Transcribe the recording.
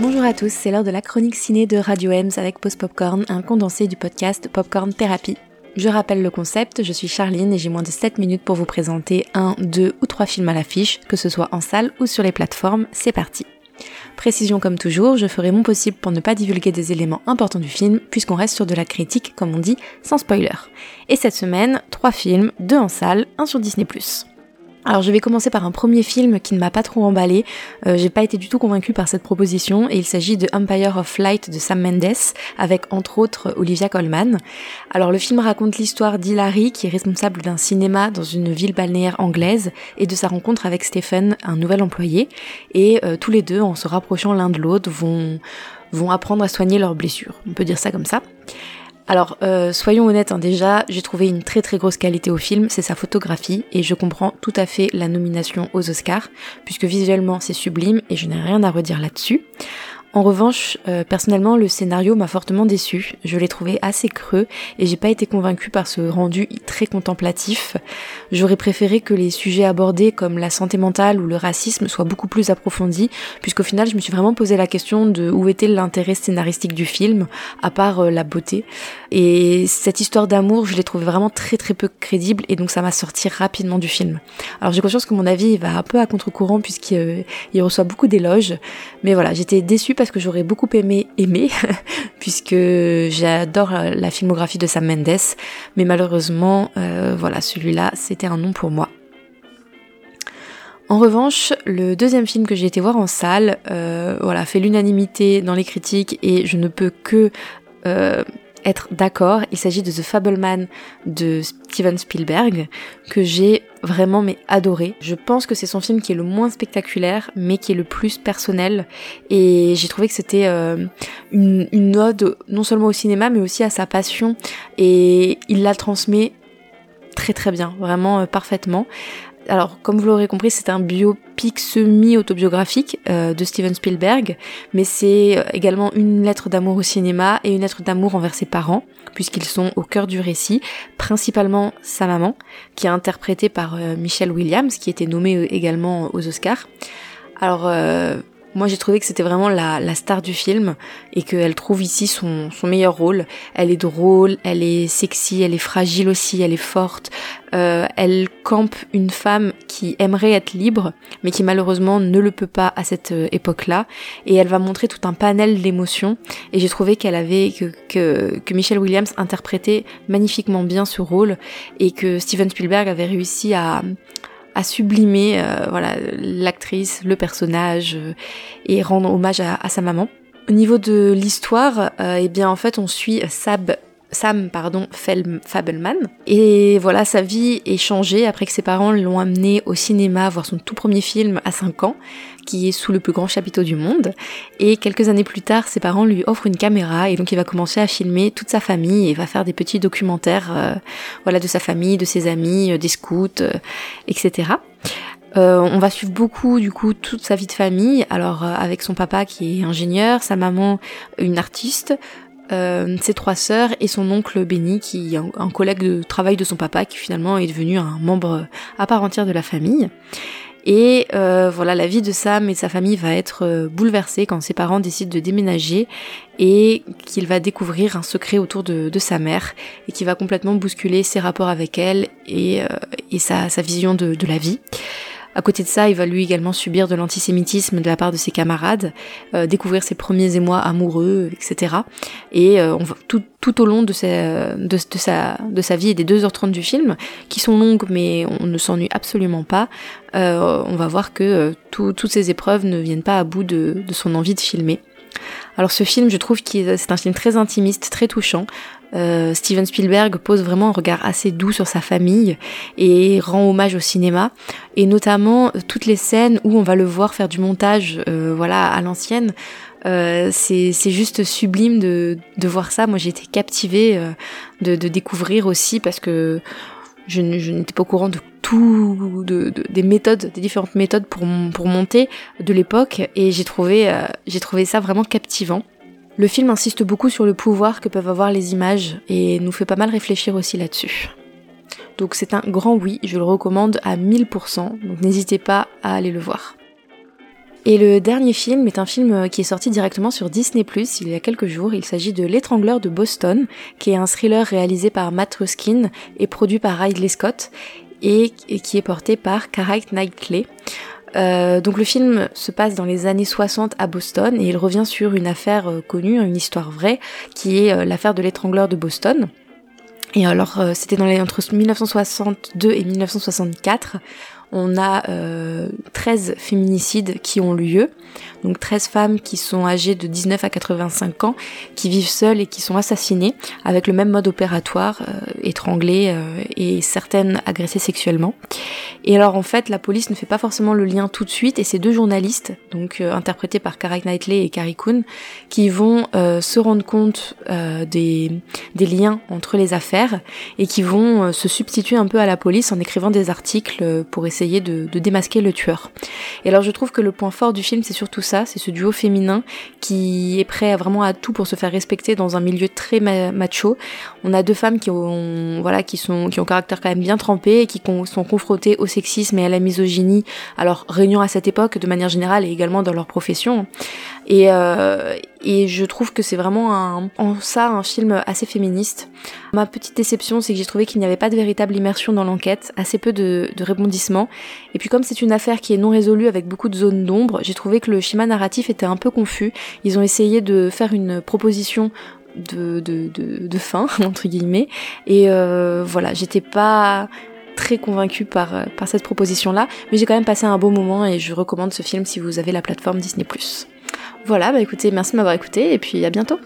Bonjour à tous, c'est l'heure de la chronique ciné de Radio Ems avec Post Popcorn, un condensé du podcast Popcorn Therapy. Je rappelle le concept, je suis Charline et j'ai moins de 7 minutes pour vous présenter un, deux ou trois films à l'affiche, que ce soit en salle ou sur les plateformes, c'est parti. Précision comme toujours, je ferai mon possible pour ne pas divulguer des éléments importants du film, puisqu'on reste sur de la critique, comme on dit, sans spoiler. Et cette semaine, trois films, deux en salle, un sur Disney+. Alors je vais commencer par un premier film qui ne m'a pas trop emballé. Euh, j'ai pas été du tout convaincue par cette proposition et il s'agit de Empire of Light de Sam Mendes avec entre autres Olivia Colman. Alors le film raconte l'histoire d'Hilary qui est responsable d'un cinéma dans une ville balnéaire anglaise et de sa rencontre avec Stephen, un nouvel employé. Et euh, tous les deux, en se rapprochant l'un de l'autre, vont vont apprendre à soigner leurs blessures. On peut dire ça comme ça. Alors, euh, soyons honnêtes, hein, déjà, j'ai trouvé une très très grosse qualité au film, c'est sa photographie, et je comprends tout à fait la nomination aux Oscars, puisque visuellement c'est sublime, et je n'ai rien à redire là-dessus. En revanche, euh, personnellement, le scénario m'a fortement déçu. Je l'ai trouvé assez creux et j'ai pas été convaincue par ce rendu très contemplatif. J'aurais préféré que les sujets abordés comme la santé mentale ou le racisme soient beaucoup plus approfondis, puisqu'au final, je me suis vraiment posé la question de où était l'intérêt scénaristique du film, à part euh, la beauté. Et cette histoire d'amour, je l'ai trouvée vraiment très très peu crédible et donc ça m'a sorti rapidement du film. Alors j'ai conscience que mon avis va un peu à contre-courant puisqu'il euh, reçoit beaucoup d'éloges, mais voilà, j'étais déçue parce que j'aurais beaucoup aimé aimer, puisque j'adore la filmographie de Sam Mendes, mais malheureusement, euh, voilà, celui-là, c'était un nom pour moi. En revanche, le deuxième film que j'ai été voir en salle, euh, voilà, fait l'unanimité dans les critiques et je ne peux que euh, être d'accord. Il s'agit de The Fableman de Steven Spielberg que j'ai vraiment mais adoré. Je pense que c'est son film qui est le moins spectaculaire mais qui est le plus personnel et j'ai trouvé que c'était euh, une, ode non seulement au cinéma mais aussi à sa passion et il la transmet très très bien, vraiment euh, parfaitement. Alors, comme vous l'aurez compris, c'est un biopic semi-autobiographique euh, de Steven Spielberg, mais c'est euh, également une lettre d'amour au cinéma et une lettre d'amour envers ses parents, puisqu'ils sont au cœur du récit, principalement sa maman, qui est interprétée par euh, Michelle Williams, qui était nommée également aux Oscars. Alors, moi j'ai trouvé que c'était vraiment la, star du film et qu'elle trouve ici son, meilleur rôle. Elle est drôle, elle est sexy, elle est fragile aussi, elle est forte. Euh, elle campe une femme qui aimerait être libre mais qui malheureusement ne le peut pas à cette euh, époque-là et elle va montrer tout un panel d'émotions et j'ai trouvé qu'elle avait que, que Michelle Williams interprétait magnifiquement bien ce rôle et que Steven Spielberg avait réussi à à sublimer euh, voilà l'actrice, le personnage euh, et rendre hommage à, sa maman. Au niveau de l'histoire, euh, eh bien en fait on suit Sab Sam pardon, Fabelman. Et voilà, sa vie est changée après que ses parents l'ont amené au cinéma voir son tout premier film à 5 ans, qui est sous le plus grand chapiteau du monde. Et quelques années plus tard, ses parents lui offrent une caméra et donc il va commencer à filmer toute sa famille et va faire des petits documentaires euh, voilà, de sa famille, de ses amis, euh, des scouts, euh, etc. on va suivre beaucoup du coup toute sa vie de famille, alors avec son papa qui est ingénieur, sa maman une artiste, euh, ses trois sœurs et son oncle Benny qui un, collègue de travail de son papa qui finalement est devenu un membre à part entière de la famille. Et euh, voilà, la vie de Sam et sa famille va être euh, bouleversée quand ses parents décident de déménager et qu'il va découvrir un secret autour de, sa mère et qui va complètement bousculer ses rapports avec elle et, sa, vision de, de la vie. À côté de ça, il va lui également subir de l'antisémitisme de la part de ses camarades, euh, découvrir ses premiers émois amoureux, etc. Et euh, tout, au long de sa, vie et des 2h30 du film, qui sont longues mais on ne s'ennuie absolument pas, euh, on va voir que toutes ces épreuves ne viennent pas à bout de son envie de filmer. Alors ce film, je trouve que c'est un film très intimiste, très touchant. Euh, Steven Spielberg pose vraiment un regard assez doux sur sa famille et rend hommage au cinéma. Et notamment euh, toutes les scènes où on va le voir faire du montage euh, voilà à l'ancienne euh, c'est juste sublime de, de, voir ça. Moi j'ai été captivée de, de, découvrir aussi parce que je, n'étais pas au courant de tout de, des méthodes des différentes méthodes pour, pour monter de l'époque. Et j'ai trouvé j'ai trouvé ça vraiment captivant le film insiste beaucoup sur le pouvoir que peuvent avoir les images et nous fait pas mal réfléchir aussi là-dessus. Donc c'est un grand oui, je le recommande à 1000%, donc n'hésitez pas à aller le voir. Et le dernier film est un film qui est sorti directement sur Disney il y a quelques jours. Il s'agit de L'étrangleur de Boston, qui est un thriller réalisé par Matt Ruskin et produit par Ridley Scott et qui est porté par Kara Knightley. Euh, donc le film se passe dans les années 60 à Boston et il revient sur une affaire euh, connue, une histoire vraie, qui est euh, l'affaire de l'étrangleur de Boston. Et alors c'était dans les entre 1962 et 1964 on a 13 euh, féminicides qui ont lieu, donc 13 femmes qui sont âgées de 19 à 85 ans, qui vivent seules et qui sont assassinées avec le même mode opératoire, euh, étranglées euh, et certaines agressées sexuellement. Et alors en fait, la police ne fait pas forcément le lien tout de suite et c'est deux journalistes, donc interprétés par Cara Knightley et Carrie Coon, qui vont se rendre compte des, des liens entre les affaires et qui vont se substituer un peu à la police en écrivant des articles pour essayer essayer de, démasquer le tueur. Et alors je trouve que le point fort du film c'est surtout ça, c'est ce duo féminin qui est prêt à vraiment à tout pour se faire respecter dans un milieu très macho. On a deux femmes qui ont voilà qui sont qui ont caractère quand même bien trempé et qui sont confrontées au sexisme et à la misogynie. Alors réunion à cette époque de manière générale et également dans leur profession. Et, euh, et je trouve que c'est vraiment un, en ça un film assez féministe. Ma petite déception, c'est que j'ai trouvé qu'il n'y avait pas de véritable immersion dans l'enquête, assez peu de, de rebondissements. Et puis comme c'est une affaire qui est non résolue avec beaucoup de zones d'ombre, j'ai trouvé que le schéma narratif était un peu confus. Ils ont essayé de faire une proposition de, de, de, de fin, entre guillemets. Et euh, voilà, j'étais pas très convaincue par, par cette proposition-là, mais j'ai quand même passé un beau moment et je recommande ce film si vous avez la plateforme Disney+. Voilà, bah écoutez, merci de m'avoir écouté et puis à bientôt.